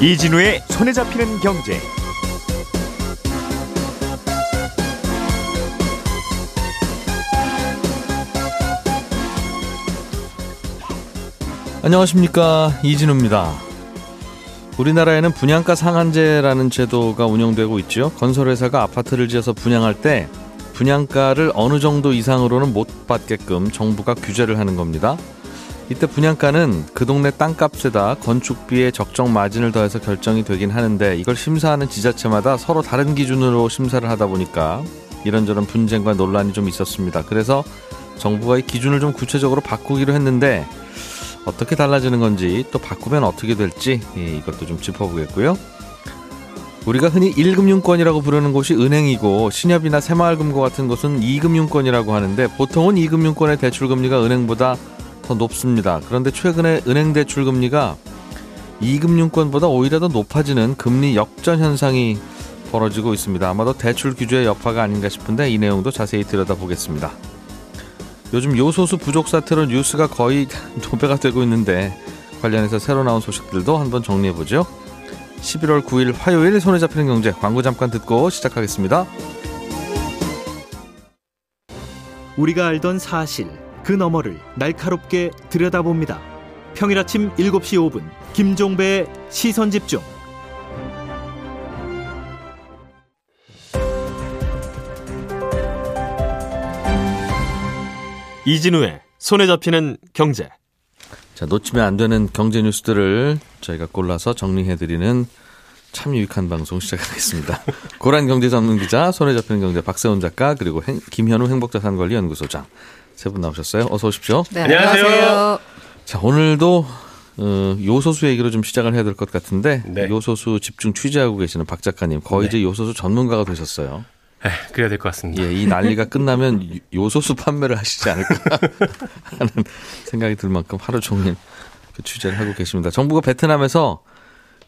이진우의 손에 잡히는 경제. 안녕하십니까 이진우입니다. 우리나라에는 분양가 상한제라는 제도가 운영되고 있죠. 건설회사가 아파트를 지어서 분양할 때 분양가를 어느 정도 이상으로는 못 받게끔 정부가 규제를 하는 겁니다. 이때 분양가는 그 동네 땅값에다 건축비에 적정 마진을 더해서 결정이 되긴 하는데 이걸 심사하는 지자체마다 서로 다른 기준으로 심사를 하다 보니까 이런저런 분쟁과 논란이 좀 있었습니다. 그래서 정부가 이 기준을 좀 구체적으로 바꾸기로 했는데 어떻게 달라지는 건지 또 바꾸면 어떻게 될지 예, 이것도 좀 짚어보겠고요. 우리가 흔히 1금융권이라고 부르는 곳이 은행이고 신협이나 새마을금고 같은 곳은 2금융권이라고 하는데 보통은 2금융권의 대출금리가 은행보다 더 높습니다. 그런데 최근에 은행 대출 금리가 2금융권보다 오히려 더 높아지는 금리 역전 현상이 벌어지고 있습니다. 아마도 대출 규제의 여파가 아닌가 싶은데 이 내용도 자세히 들여다보겠습니다. 요즘 요소수 부족 사태로 뉴스가 거의 도배가 되고 있는데 관련해서 새로 나온 소식들도 한번 정리해보죠. 11월 9일 화요일 손에 잡히는 경제 광고 잠깐 듣고 시작하겠습니다. 우리가 알던 사실 그 너머를 날카롭게 들여다봅니다. 평일 아침 7시 5분 김종배의 시선 집중. 이진우의 손에 잡히는 경제. 자, 놓치면 안 되는 경제 뉴스들을 저희가 골라서 정리해드리는 참 유익한 방송 시작하겠습니다. 고란 경제 전문 기자, 손에 잡히는 경제 박세훈 작가, 그리고 행, 김현우 행복자산관리연구소장 세 분 나오셨어요. 어서 오십시오. 네, 안녕하세요. 자, 오늘도 어, 요소수 얘기로 좀 시작을 해야 될 것 같은데 네. 요소수 집중 취재하고 계시는 박 작가님 거의 이제 요소수 전문가가 되셨어요. 에, 그래야 될 것 같습니다. 예, 이 난리가 끝나면 요소수 판매를 하시지 않을까 하는 생각이 들 만큼 하루 종일 그 취재를 하고 계십니다. 정부가 베트남에서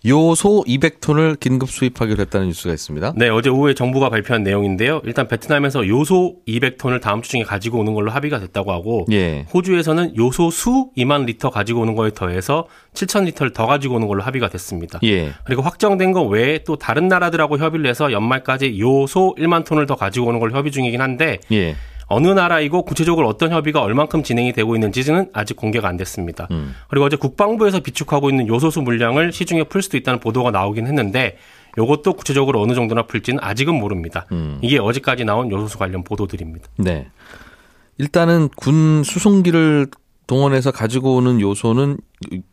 요소 200톤을 긴급 수입하기로 했다는 뉴스가 있습니다. 네, 어제 오후에 정부가 발표한 내용인데요. 일단 베트남에서 요소 200톤을 다음 주 중에 가지고 오는 걸로 합의가 됐다고 하고 예. 호주에서는 요소 수 2만 리터 가지고 오는 거에 더해서 7천 리터를 더 가지고 오는 걸로 합의가 됐습니다. 예. 그리고 확정된 거 외에 또 다른 나라들하고 협의를 해서 연말까지 요소 1만 톤을 더 가지고 오는 걸로 협의 중이긴 한데 예. 어느 나라이고 구체적으로 어떤 협의가 얼만큼 진행이 되고 있는지는 아직 공개가 안 됐습니다. 음. 그리고 어제 국방부에서 비축하고 있는 요소수 물량을 시중에 풀 수도 있다는 보도가 나오긴 했는데 이것도 구체적으로 어느 정도나 풀지는 아직은 모릅니다. 음. 이게 어제까지 나온 요소수 관련 보도들입니다. 네. 일단은 군 수송기를 동원해서 가지고 오는 요소는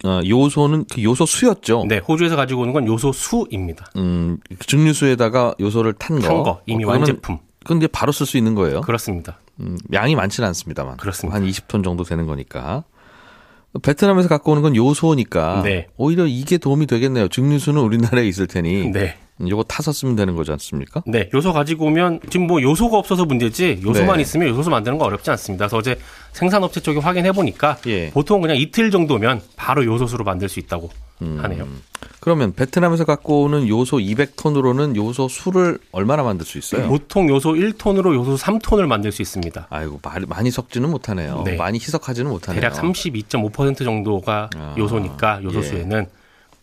어, 요소는 그 요소 수였죠. 네, 호주에서 가지고 오는 건 요소 수입니다. 음, 증류수에다가 요소를 탄 거. 탄 거, 이미 어, 완제품. 그건 이제 바로 쓸 수 있는 거예요. 그렇습니다. 음, 양이 많지는 않습니다만. 그렇습니다. 한 20톤 정도 되는 거니까. 베트남에서 갖고 오는 건 요소니까 네. 오히려 이게 도움이 되겠네요. 증류수는 우리나라에 있을 테니 네. 요거 타서 쓰면 되는 거지 않습니까? 네, 요소 가지고 오면 지금 뭐 요소가 없어서 문제지 요소만 네. 있으면 요소수 만드는 거 어렵지 않습니다. 그래서 어제 생산업체 쪽에 확인해 보니까 예. 보통 그냥 이틀 정도면 바로 요소수로 만들 수 있다고 음. 하네요. 그러면 베트남에서 갖고 오는 요소 200톤으로는 요소 수를 얼마나 만들 수 있어요? 보통 요소 1톤으로 요소 3톤을 만들 수 있습니다. 아이고 많이, 섞지는 못하네요. 네. 많이 희석하지는 못하네요. 대략 32.5% 정도가 아, 요소니까 요소 수에는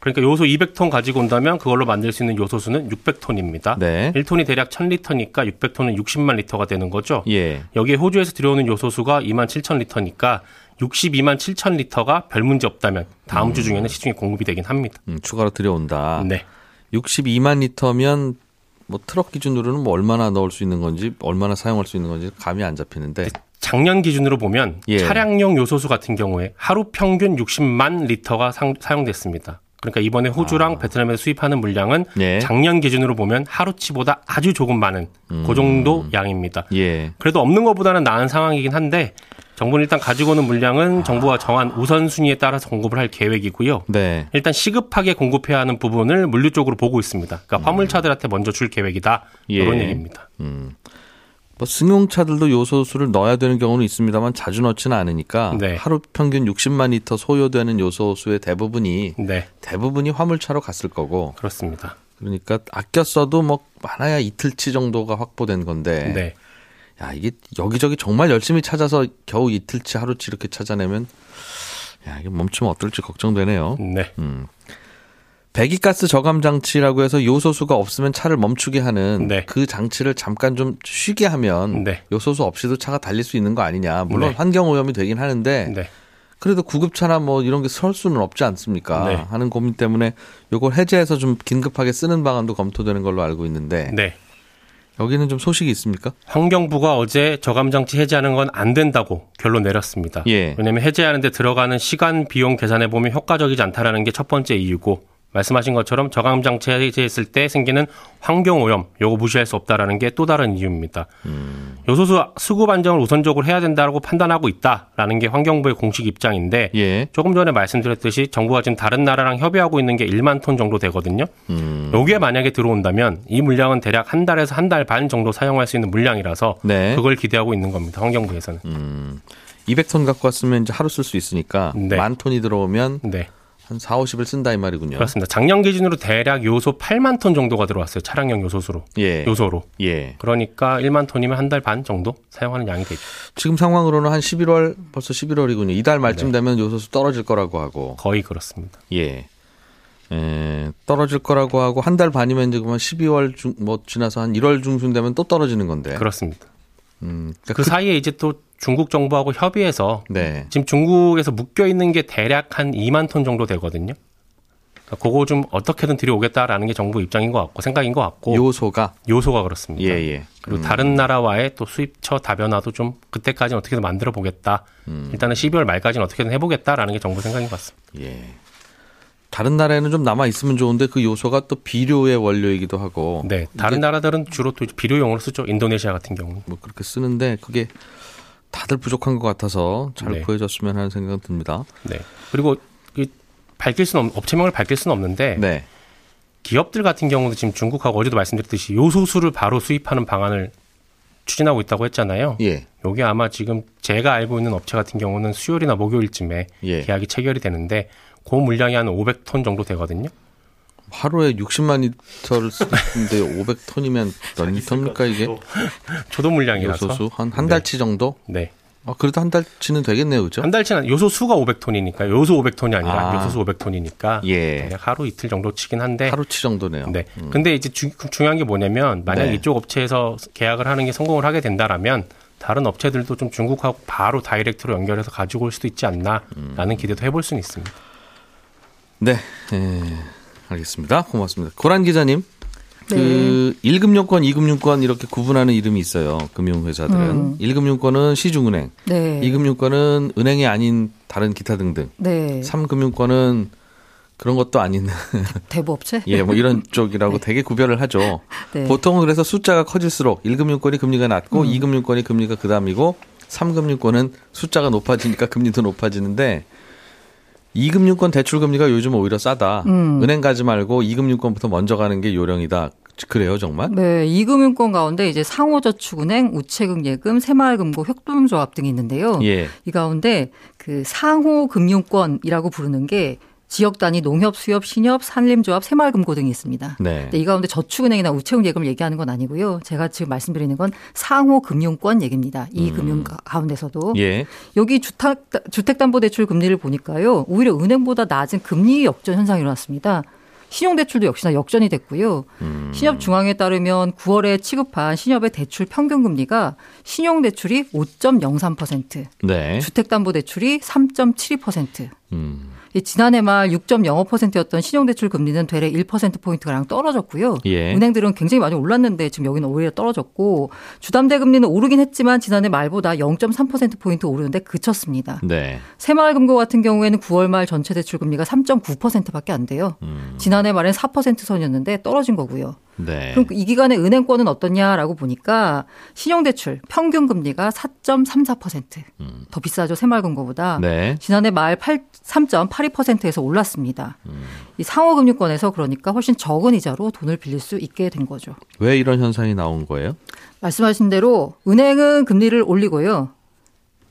그러니까 요소 200톤 가지고 온다면 그걸로 만들 수 있는 요소 수는 600톤입니다. 네. 1톤이 대략 1000리터니까 600톤은 60만 리터가 되는 거죠. 예. 여기에 호주에서 들여오는 요소 수가 2만 7천 리터니까 62만 7천 리터가 별 문제 없다면 다음 주 중에는 시중에 공급이 되긴 합니다. 음, 추가로 들여온다. 네. 62만 리터면 뭐 트럭 기준으로는 뭐 얼마나 넣을 수 있는 건지 얼마나 사용할 수 있는 건지 감이 안 잡히는데 작년 기준으로 보면 예. 차량용 요소수 같은 경우에 하루 평균 60만 리터가 상, 사용됐습니다. 그러니까 이번에 호주랑 베트남에서 수입하는 물량은 아. 네. 작년 기준으로 보면 하루치보다 아주 조금 많은 음. 그 정도 양입니다. 예. 그래도 없는 것보다는 나은 상황이긴 한데 정부는 일단 가지고 오는 물량은 정부가 정한 우선순위에 따라서 공급을 할 계획이고요. 네. 일단 시급하게 공급해야 하는 부분을 물류 쪽으로 보고 있습니다. 그러니까 화물차들한테 먼저 줄 계획이다. 예. 이런 얘기입니다. 뭐 승용차들도 요소수를 넣어야 되는 경우는 있습니다만 자주 넣지는 않으니까 네. 하루 평균 60만 리터 소요되는 요소수의 대부분이 네, 대부분이 화물차로 갔을 거고 그렇습니다. 그러니까 아껴 써도 뭐 많아야 이틀치 정도가 확보된 건데 네. 야, 이게 여기저기 정말 열심히 찾아서 겨우 이틀치 하루치 이렇게 찾아내면 야, 이게 멈추면 어떨지 걱정되네요. 네. 음. 배기가스 저감 장치라고 해서 요소수가 없으면 차를 멈추게 하는 네. 그 장치를 잠깐 좀 쉬게 하면 네. 요소수 없이도 차가 달릴 수 있는 거 아니냐. 물론 네. 환경 오염이 되긴 하는데 네. 그래도 구급차나 뭐 이런 게 설 수는 없지 않습니까? 네. 하는 고민 때문에 요걸 해제해서 좀 긴급하게 쓰는 방안도 검토되는 걸로 알고 있는데 네. 여기는 좀 소식이 있습니까? 환경부가 어제 저감장치 해제하는 건 안 된다고 결론 내렸습니다. 예. 왜냐하면 해제하는데 들어가는 시간 비용 계산해 보면 효과적이지 않다라는 게 첫 번째 이유고 말씀하신 것처럼 저감장치 해제했을 때 생기는 환경 오염 요거 무시할 수 없다라는 게 또 다른 이유입니다. 음. 요소수 수급 안정을 우선적으로 해야 된다고 판단하고 있다라는 게 환경부의 공식 입장인데 예. 조금 전에 말씀드렸듯이 정부가 지금 다른 나라랑 협의하고 있는 게 1만 톤 정도 되거든요. 음. 요게 만약에 들어온다면 이 물량은 대략 한 달에서 한 달 반 정도 사용할 수 있는 물량이라서 네. 그걸 기대하고 있는 겁니다. 환경부에서는. 음. 200톤 갖고 왔으면 이제 하루 쓸 수 있으니까 네. 만 톤이 들어오면 네. 한 4, 50을 쓴다 이 말이군요. 그렇습니다. 작년 기준으로 대략 요소 8만 톤 정도가 들어왔어요. 차량용 요소수로. 예. 요소로. 예. 그러니까 1만 톤이면 한 달 반 정도 사용하는 양이 되죠. 지금 상황으로는 한 11월 벌써 11월이군요. 이달 말쯤 네. 되면 요소수 떨어질 거라고 하고. 거의 그렇습니다. 예. 에, 떨어질 거라고 하고 한 달 반이면 지금 한 12월 중 뭐 지나서 한 1월 중순 되면 또 떨어지는 건데. 그렇습니다. 음. 그 그러니까 사이에 이제 또 중국 정부하고 협의해서 네. 지금 중국에서 묶여 있는 게 대략 한 2만 톤 정도 되거든요. 그러니까 그거 좀 어떻게든 들여오겠다라는 게 정부 입장인 것 같고 생각인 것 같고 요소가 요소가 그렇습니다. 예, 예. 그리고 음. 다른 나라와의 또 수입처 다변화도 좀 그때까지는 어떻게든 만들어 보겠다. 음. 일단은 12월 말까지는 어떻게든 해보겠다라는 게 정부 생각인 것 같습니다. 예. 다른 나라에는 좀 남아 있으면 좋은데 그 요소가 또 비료의 원료이기도 하고 네, 다른 나라들은 주로 또 비료용으로 쓰죠. 인도네시아 같은 경우는. 뭐 그렇게 쓰는데 그게 다들 부족한 것 같아서 잘 네. 구해졌으면 하는 생각은 듭니다. 네. 그리고 이 밝힐 수는 없, 업체명을 밝힐 수는 없는데 네. 기업들 같은 경우도 지금 중국하고 어제도 말씀드렸듯이 요소수를 바로 수입하는 방안을 추진하고 있다고 했잖아요. 예. 요게 아마 지금 제가 알고 있는 업체 같은 경우는 수요일이나 목요일쯤에 예. 계약이 체결이 되는데 그 물량이 한 500톤 정도 되거든요. 하루에 60만 리터를 쓰는데 500톤이면 몇 리터입니까 이게? 초도 물량이라서. 요소수 한한 네. 달치 정도? 네. 아, 그래도 한 달치는 되겠네요, 그죠? 한 달치는 요소 수가 500톤이니까 요소 500톤이 아니라 아. 요소수 500톤이니까 예. 대략 하루 이틀 정도 치긴 한데 하루치 정도네요. 네. 근데 이제 주- 중요한 게 뭐냐면 만약 네. 이쪽 업체에서 계약을 하는 게 성공을 하게 된다라면 다른 업체들도 좀 중국하고 바로 direct로 연결해서 가지고 올 수도 있지 않나라는 기대도 해볼 수는 있습니다. 네, 예, 알겠습니다. 고맙습니다. 고란 기자님, 네. 그 1금융권, 2금융권 이렇게 구분하는 이름이 있어요. 금융회사들은 음. 1금융권은 시중은행, 네. 2금융권은 은행이 아닌 다른 기타 등등, 네. 3금융권은 그런 것도 아닌 대부업체? 예, 뭐 이런 쪽이라고 되게 구별을 하죠. 네. 보통은 그래서 숫자가 커질수록 1금융권이 금리가 낮고 음. 2금융권이 금리가 그다음이고 3금융권은 숫자가 높아지니까 금리도 높아지는데 2금융권 대출 금리가 요즘 오히려 싸다. 음. 은행 가지 말고 2금융권부터 먼저 가는 게 요령이다. 그래요, 정말? 네, 이금융권 가운데 이제 상호저축은행, 우체국예금, 새마을금고, 혁동조합 등이 있는데요. 예. 이 가운데 그 상호금융권이라고 부르는 게 지역 단위 농협, 수협, 신협, 산림조합, 새마을금고 등이 있습니다. 네. 근데 이 가운데 저축은행이나 우체국 예금을 얘기하는 건 아니고요. 제가 지금 말씀드리는 건 상호 금융권 얘기입니다. 이 금융 가- 가운데서도 음. 예. 여기 주택 주택담보대출 금리를 보니까요. 오히려 은행보다 낮은 금리 역전 현상이 일어났습니다. 신용대출도 역시나 역전이 됐고요. 음. 신협중앙에 따르면 9월에 취급한 신협의 대출 평균 금리가 신용대출이 5.03%, 네. 주택담보대출이 3.72%. 음. 이 지난해 말 6.05%였던 신용대출 금리는 되레 1%포인트가량 떨어졌고요. 예. 은행들은 굉장히 많이 올랐는데 지금 여기는 오히려 떨어졌고 주담대 금리는 오르긴 했지만 지난해 말보다 0.3%포인트 오르는데 그쳤습니다. 네. 새마을금고 같은 경우에는 9월 말 전체 대출 금리가 3.9%밖에 안 돼요. 음. 지난해 말엔 4% 선이었는데 떨어진 거고요. 네. 그럼 이 기간에 은행권은 어떻냐라고 보니까 신용대출 평균 금리가 4.34%. 더 비싸죠 새마을금고보다. 네. 지난해 말 8, 3.82%에서 올랐습니다. 이 상호금융권에서 그러니까 훨씬 적은 이자로 돈을 빌릴 수 있게 된 거죠. 왜 이런 현상이 나온 거예요? 말씀하신 대로 은행은 금리를 올리고요.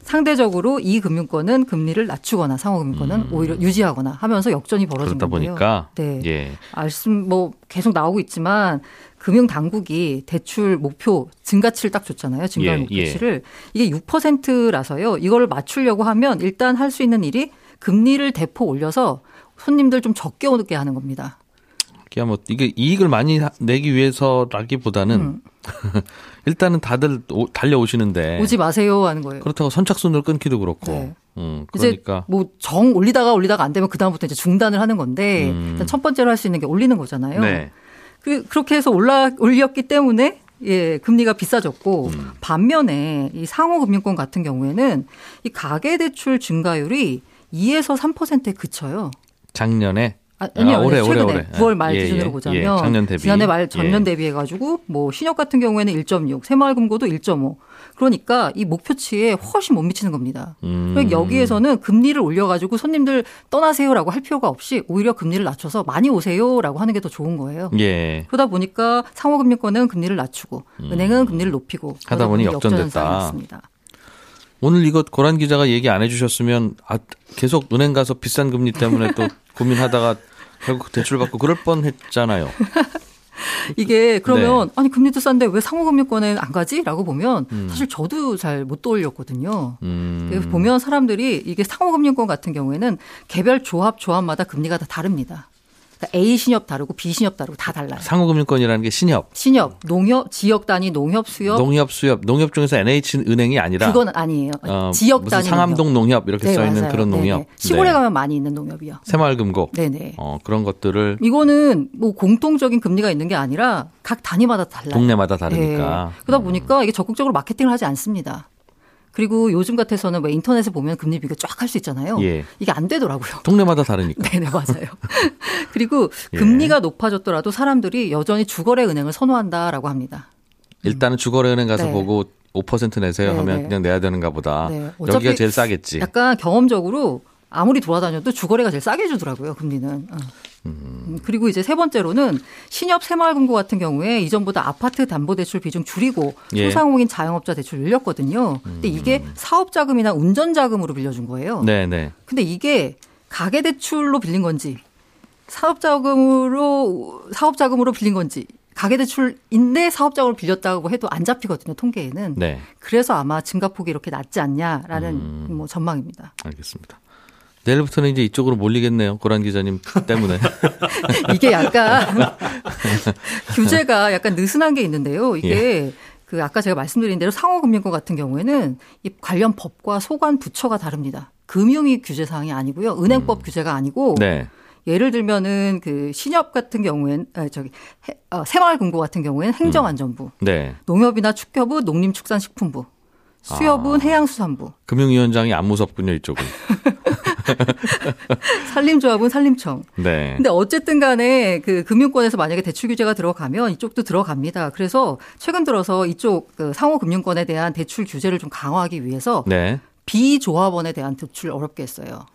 상대적으로 이 금융권은 금리를 낮추거나 상호금융권은 음. 오히려 유지하거나 하면서 역전이 벌어진 그러다 건데요. 보니까 네. 예. 말씀 뭐 계속 나오고 있지만 금융 당국이 대출 목표 증가치를 딱 줬잖아요. 증가 예, 목표치를 이게 6%라서요. 이거를 맞추려고 하면 일단 할 수 있는 일이 금리를 대폭 올려서 손님들 좀 적게 오게 하는 겁니다. 그냥 뭐 이게 이익을 많이 하- 내기 위해서라기보다는 음. 일단은 다들 오- 달려오시는데 오지 마세요 하는 거예요. 그렇다고 선착순을 끊기도 그렇고. 네. 음, 그러니까 뭐정 올리다가 올리다가 안 되면 그 다음부터 이제 중단을 하는 건데 음. 일단 첫 번째로 할 수 있는 게 올리는 거잖아요. 네. 그, 그렇게 해서 올라, 올렸기 때문에 예, 금리가 비싸졌고 음. 반면에 이 상호금융권 같은 경우에는 이 가계대출 증가율이 2에서 3%에 그쳐요. 작년에 아, 아니요, 아, 올해. 최근에 올해, 올해. 9월 말 예, 기준으로 예, 보자면 예, 작년 대비. 지난해 말 전년 예. 대비해가지고 뭐 신협 같은 경우에는 1.6, 새마을금고도 1.5. 그러니까 이 목표치에 훨씬 못 미치는 겁니다. 음. 그러니까 여기에서는 금리를 올려가지고 손님들 떠나세요라고 할 필요가 없이 오히려 금리를 낮춰서 많이 오세요라고 하는 게 더 좋은 거예요. 예. 그러다 보니까 상호금융권은 금리를 낮추고 은행은 금리를 높이고 음. 하다 보니 역전됐다. 오늘 이거 고란 기자가 얘기 안 해주셨으면 아, 계속 은행 가서 비싼 금리 때문에 또 고민하다가 결국 대출 받고 그럴 뻔 했잖아요. 이게 그러면 네. 아니 금리도 싼데 왜 상호금융권에 안 가지?라고 보면 음. 사실 저도 잘 못 떠올렸거든요. 음. 그래서 보면 사람들이 이게 상호금융권 같은 경우에는 개별 조합 조합마다 금리가 다 다릅니다. 그러니까 A 신협 다르고 B 신협 다르고 다 달라요. 상호금융권이라는 게 신협, 신협, 농협, 지역 단위 농협 수협 농협, 수협, 농협 중에서 NH은행이 아니라 그건 아니에요. 어, 지역 단위 상암동 농협, 이렇게 네, 써 있는. 그런 네네. 농협, 시골에 네. 가면 많이 있는 농협이요. 새마을금고, 네네. 어, 그런 것들을 이거는 뭐 공통적인 금리가 있는 게 아니라 각 단위마다 달라요. 동네마다 다르니까. 예. 그러다 보니까 이게 적극적으로 마케팅을 하지 않습니다. 그리고 요즘 같아서는 왜 인터넷에 보면 금리 비교 쫙 할 수 있잖아요. 예. 이게 안 되더라고요. 동네마다 다르니까. 네네 맞아요. 그리고 예. 금리가 높아졌더라도 사람들이 여전히 주거래 은행을 선호한다라고 합니다. 일단은 주거래 은행 가서 네. 보고 5% 내세요 네, 하면 네. 그냥 내야 되는가 보다. 네. 여기가 제일 싸겠지. 약간 경험적으로 아무리 돌아다녀도 주거래가 제일 싸게 주더라고요 금리는. 어. 음, 그리고 이제 세 번째로는 신협 새마을금고 같은 경우에 이전보다 아파트 담보 대출 비중 줄이고 예. 소상공인 자영업자 대출 늘렸거든요. 근데 이게 사업 자금이나 운전 자금으로 빌려준 거예요. 네 네. 근데 이게 가계 대출로 빌린 건지 사업 자금으로 사업 자금으로 빌린 건지 가계대출인데 사업자금으로 빌렸다고 해도 안 잡히거든요 통계에는. 네. 그래서 아마 증가폭이 이렇게 낮지 않냐라는 음. 뭐 전망입니다. 알겠습니다. 내일부터는 이제 이쪽으로 몰리겠네요. 고란 기자님 때문에. 이게 약간 규제가 약간 느슨한 게 있는데요. 이게 예. 그 아까 제가 말씀드린 대로 상호금융권 같은 경우에는 이 관련 법과 소관 부처가 다릅니다. 금융위 규제 사항이 아니고요. 은행법 규제가 아니고 음. 네. 예를 들면은 그 신협 같은 경우엔 아 저기 해- 어, 새마을금고 같은 경우에는 행정안전부, 네. 농협이나 축협은 농림축산식품부, 수협은 아. 해양수산부, 금융위원장이 안 무섭군요, 이쪽은. 산림조합은 산림청. 네. 근데 어쨌든 간에 그 금융권에서 만약에 대출 규제가 들어가면 이쪽도 들어갑니다. 그래서 최근 들어서 이쪽 그 상호 금융권에 대한 대출 규제를 좀 강화하기 위해서 네. 비조합원에 대한 대출을 어렵게 했어요.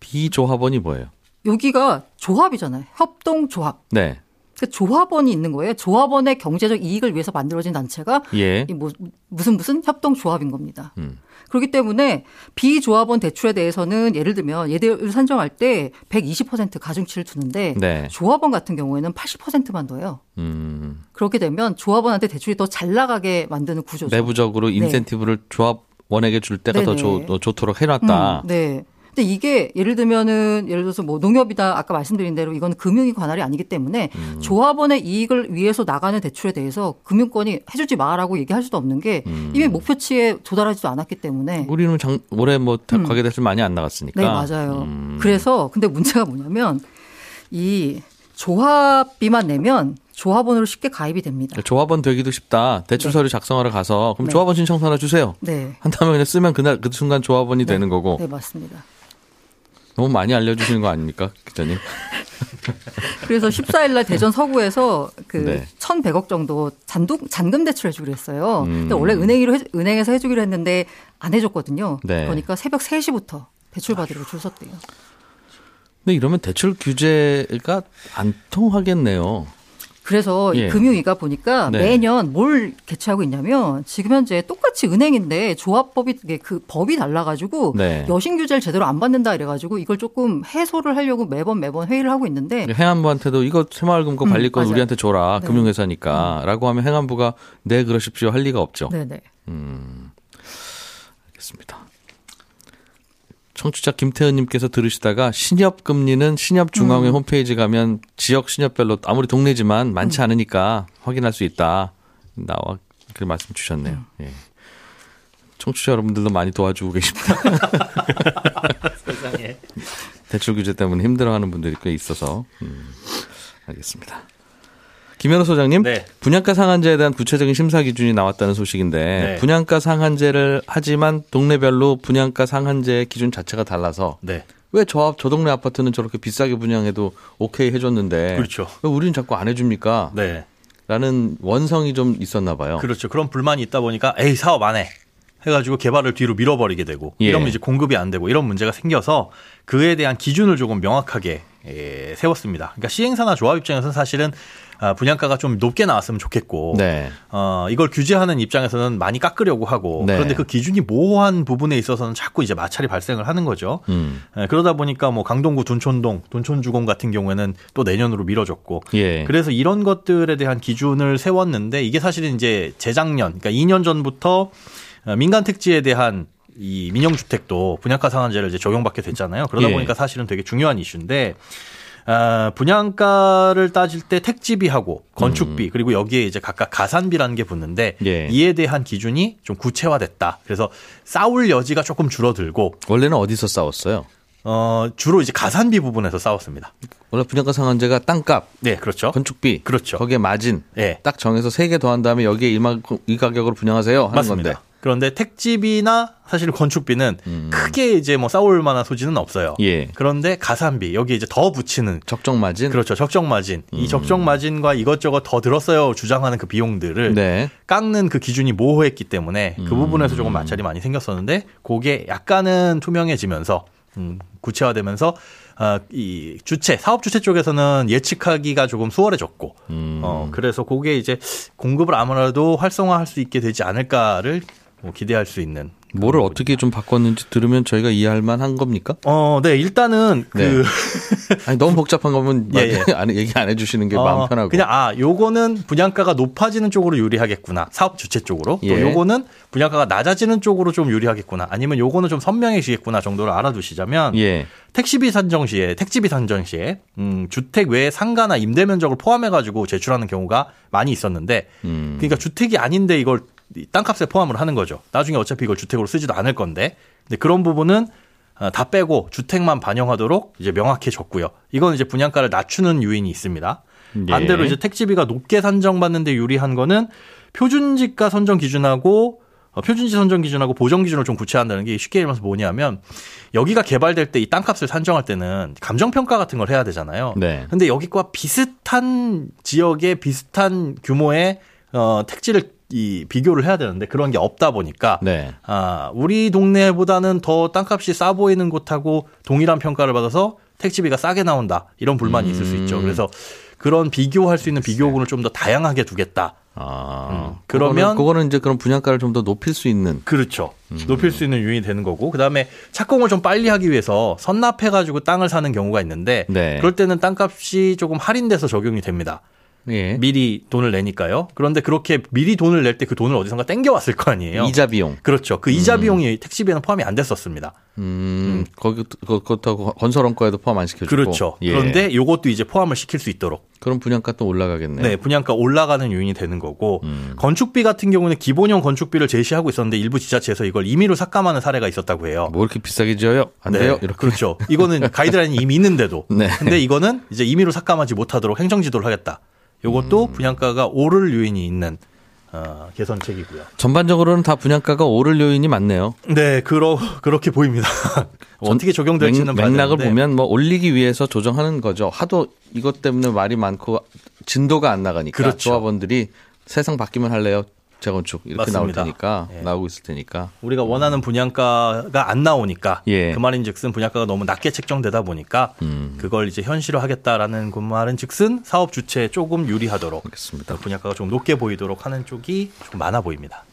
비조합원이 뭐예요? 여기가 조합이잖아요. 협동조합. 네. 그 조합원이 있는 거예요. 조합원의 경제적 이익을 위해서 만들어진 단체가 예. 이 뭐, 무슨 무슨 협동조합인 겁니다. 음. 그렇기 때문에 비조합원 대출에 대해서는 예를 들면 예대를 산정할 때 120% 가중치를 두는데 네. 조합원 같은 경우에는 80%만 둬요. 음. 그렇게 되면 조합원한테 대출이 더 잘 나가게 만드는 구조죠. 내부적으로 인센티브를 조합원에게 줄 때가 더. 좋, 더 좋도록 해놨다. 음, 네. 근데 이게 예를 들면은 예를 들어서 뭐 농협이다 아까 말씀드린 대로 이건 금융이 관할이 아니기 때문에 음. 조합원의 이익을 위해서 나가는 대출에 대해서 금융권이 해주지 마라고 얘기할 수도 없는 게 음. 이미 목표치에 도달하지도 않았기 때문에 우리는 장, 올해 뭐 다- 음. 가계 대출 많이 안 나갔으니까. 네 맞아요. 음. 그래서 근데 문제가 뭐냐면 이 조합비만 내면 조합원으로 쉽게 가입이 됩니다. 조합원 되기도 쉽다. 대출 네. 서류 작성하러 가서 그럼 네. 조합원 신청서 하나 주세요. 네. 한 다음에 그냥 쓰면 그날 그 순간 조합원이 되는 거고. 네 맞습니다. 너무 많이 알려주시는 거 아닙니까, 기자님? 그래서 14일 날 대전 서구에서 그 네. 1,100억 정도 잔금 잔금 대출해 주기로 했어요. 음. 근데 원래 은행으로 해- 은행에서 해 주기로 했는데 안해 줬거든요. 네. 그러니까 새벽 3시부터 대출 받으러 줄 섰대요. 근데 이러면 대출 규제가 안 통하겠네요. 그래서 예. 이 금융위가 보니까 네. 매년 뭘 개최하고 있냐면 지금 현재 똑같이 은행인데 조합법이 그 법이 달라가지고 네. 여신 규제를 제대로 안 받는다 이래가지고 이걸 조금 해소를 하려고 매번 매번 회의를 하고 있는데 행안부한테도 이거 새마을금고 음, 관리권 맞아요. 우리한테 줘라 네. 금융회사니까라고 하면 행안부가 네 그러십시오 할 리가 없죠. 네네. 알겠습니다. 청취자 김태은님께서 들으시다가 신협 금리는 신협 중앙회 음. 홈페이지 가면 지역 신협별로 아무리 동네지만 많지 않으니까 확인할 수 있다. 나와 그 말씀 주셨네요. 음. 예. 청취자 여러분들도 많이 도와주고 계십니다. 세상에. 대출 규제 때문에 힘들어하는 분들이 꽤 있어서 음, 알겠습니다. 김현우 소장님, 네. 분양가 상한제에 대한 구체적인 심사 기준이 나왔다는 소식인데 네. 분양가 상한제를 하지만 동네별로 분양가 상한제 기준 자체가 달라서 네. 왜저 저 동네 아파트는 저렇게 비싸게 분양해도 오케이 해줬는데 그렇죠. 왜 우리는 자꾸 안 해줍니까? 네. 라는 원성이 좀 있었나 봐요. 그렇죠. 그런 불만이 있다 보니까 에이 사업 안 해. 해가지고 개발을 뒤로 밀어버리게 되고 예. 이러면 이제 공급이 안 되고 이런 문제가 생겨서 그에 대한 기준을 조금 명확하게 예, 세웠습니다. 그러니까 시행사나 조합 입장에서는 사실은 아, 분양가가 좀 높게 나왔으면 좋겠고 네. 어, 이걸 규제하는 입장에서는 많이 깎으려고 하고 네. 그런데 그 기준이 모호한 부분에 있어서는 자꾸 이제 마찰이 발생을 하는 거죠. 음. 예, 그러다 보니까 뭐 강동구 둔촌동, 둔촌주공 같은 경우에는 또 내년으로 미뤄졌고 예. 그래서 이런 것들에 대한 기준을 세웠는데 이게 사실은 이제 재작년, 그러니까 2년 전부터 어, 민간 택지에 대한 이 민영주택도 분양가 상한제를 이제 적용받게 됐잖아요. 그러다 예. 보니까 사실은 되게 중요한 이슈인데 아, 분양가를 따질 때 택지비하고 건축비 그리고 여기에 이제 각각 가산비라는 게 붙는데 음. 예. 이에 대한 기준이 좀 구체화됐다. 그래서 싸울 여지가 조금 줄어들고 원래는 어디서 싸웠어요? 어, 주로 이제 가산비 부분에서 싸웠습니다. 원래 분양가 상한제가 땅값, 네, 그렇죠. 건축비, 그렇죠. 거기에 마진 네. 딱 정해서 세 개 더한 다음에 여기에 이만큼 이 가격으로 분양하세요 하는 맞습니다. 건데. 그런데 택지비나 사실 건축비는 크게 이제 뭐 싸울 만한 소지는 없어요. 음. 예. 그런데 가산비 여기 이제 더 붙이는 적정 마진. 그렇죠. 적정 마진. 이 적정 마진과 이것저것 더 들었어요. 주장하는 그 비용들을 네. 깎는 그 기준이 모호했기 때문에 그 부분에서 조금 마찰이 많이 생겼었는데 그게 약간은 투명해지면서 음, 구체화되면서 아, 이 주체 사업 주체 쪽에서는 예측하기가 조금 수월해졌고 어 그래서 그게 이제 공급을 아무래도 활성화할 수 있게 되지 않을까를 뭐 기대할 수 있는 뭐를 어떻게 좀 바꿨는지 들으면 저희가 이해할 만한 겁니까? 어, 네, 일단은 그 아니 너무 복잡한 거면 예, 예. 안- 얘기 안 해주시는 게 어, 마음 편하고. 그냥 아 요거는 분양가가 높아지는 쪽으로 유리하겠구나 사업 주체 쪽으로 예. 또 요거는 분양가가 낮아지는 쪽으로 좀 유리하겠구나 아니면 요거는 좀 선명해지겠구나 정도를 알아두시자면 예. 택시비 산정 시에 택지비 산정 시에 음, 주택 외에 상가나 임대 면적을 포함해 가지고 제출하는 경우가 많이 있었는데 음. 그러니까 주택이 아닌데 이걸 이 땅값에 포함을 하는 거죠 나중에 어차피 이걸 주택 으로 쓰지도 않을 건데 근데 그런 부분은 어, 다 빼고 주택만 반영하도록 이제 명확해졌고요. 이건 이제 분양가를 낮추는 요인이 있습니다. 예. 반대로 이제 택지비가 높게 산정받는데 유리한 거는 표준지가 선정 기준하고 어, 표준지 선정 기준하고 보정 기준을 좀 구체한다는 게 쉽게 얘기하면서 뭐냐면 여기가 개발될 때 이 땅값을 산정할 때는 감정 평가 같은 걸 해야 되잖아요. 네. 근데 여기과 비슷한 지역의 비슷한 규모의 어 택지를 이 비교를 해야 되는데 그런 게 없다 보니까 네. 아, 우리 동네보다는 더 땅값이 싸 보이는 곳하고 동일한 평가를 받아서 택지비가 싸게 나온다. 이런 불만이 있을 수 있죠. 음. 그래서 그런 비교할 수 있는 비교군을 좀 더 다양하게 두겠다. 아. 음, 그러면- 그거는, 그거는 이제 그런 분양가를 좀 더 높일 수 있는. 그렇죠. 높일 수 있는 요인이 되는 거고, 그 다음에 착공을 좀 빨리 하기 위해서 선납해 가지고 땅을 사는 경우가 있는데, 네. 그럴 때는 땅값이 조금 할인돼서 적용이 됩니다. 예. 미리 돈을 내니까요. 그런데 그렇게 미리 돈을 낼 때 그 돈을 어디선가 땡겨왔을 거 아니에요. 이자 비용. 그렇죠. 그 이자 비용이 택시비에는 포함이 안 됐었습니다. 음, 거기 그것하고 건설원가에도 포함 안 시켜주고. 그렇죠. 예. 그런데 요것도 이제 포함을 시킬 수 있도록 그럼 분양가 또 올라가겠네요. 네, 분양가 올라가는 요인이 되는 거고 음. 건축비 같은 경우는 기본형 건축비를 제시하고 있었는데 일부 지자체에서 이걸 임의로 삭감하는 사례가 있었다고 해요. 뭐 이렇게 비싸게 지어요? 안 네, 돼요? 이렇게. 그렇죠. 이거는 가이드라인이 이미 있는데도. 네. 근데 이거는 이제 임의로 삭감하지 못하도록 행정지도를 하겠다. 요것도 음. 분양가가 오를 요인이 있는 어, 개선책이고요. 전반적으로는 다 분양가가 오를 요인이 많네요. 네, 그러 그렇게 보입니다. 어떻게 적용될지는 맥, 맥락을 되는데. 보면 뭐 올리기 위해서 조정하는 거죠. 하도 이것 때문에 말이 많고 진도가 안 나가니까 그렇죠. 조합원들이 세상 바뀌면 할래요. 재건축 이렇게 나올 맞습니다. 테니까 예. 나오고 있을 테니까 우리가 원하는 분양가가 안 나오니까 예. 그 말인즉슨 분양가가 너무 낮게 책정되다 보니까 음. 그걸 이제 현실화하겠다라는 그 말은즉슨 사업 주체에 조금 유리하도록 알겠습니다. 분양가가 좀 높게 보이도록 하는 쪽이 좀 많아 보입니다.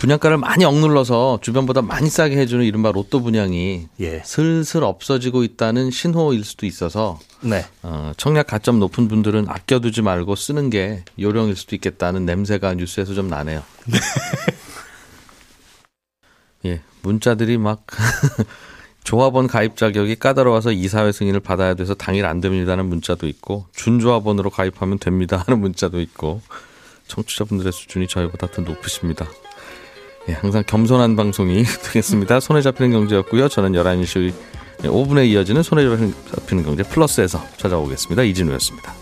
분양가를 많이 억눌러서 주변보다 많이 싸게 해주는 이른바 로또 분양이 예, 슬슬 없어지고 있다는 신호일 수도 있어서 네, 어, 청약 가점 높은 분들은 아껴두지 말고 쓰는 게 요령일 수도 있겠다는 냄새가 뉴스에서 좀 나네요. 예, 문자들이 막 조합원 가입 자격이 까다로워서 이사회 승인을 받아야 돼서 당일 안 됩니다는 문자도 있고 준조합원으로 가입하면 됩니다 하는 문자도 있고 청취자분들의 수준이 저희보다 더 높으십니다. 예, 항상 겸손한 방송이 되겠습니다. 손에 잡히는 경제였고요. 저는 11시 5분에 이어지는 손에 잡히는 경제 플러스에서 찾아오겠습니다. 이진우였습니다.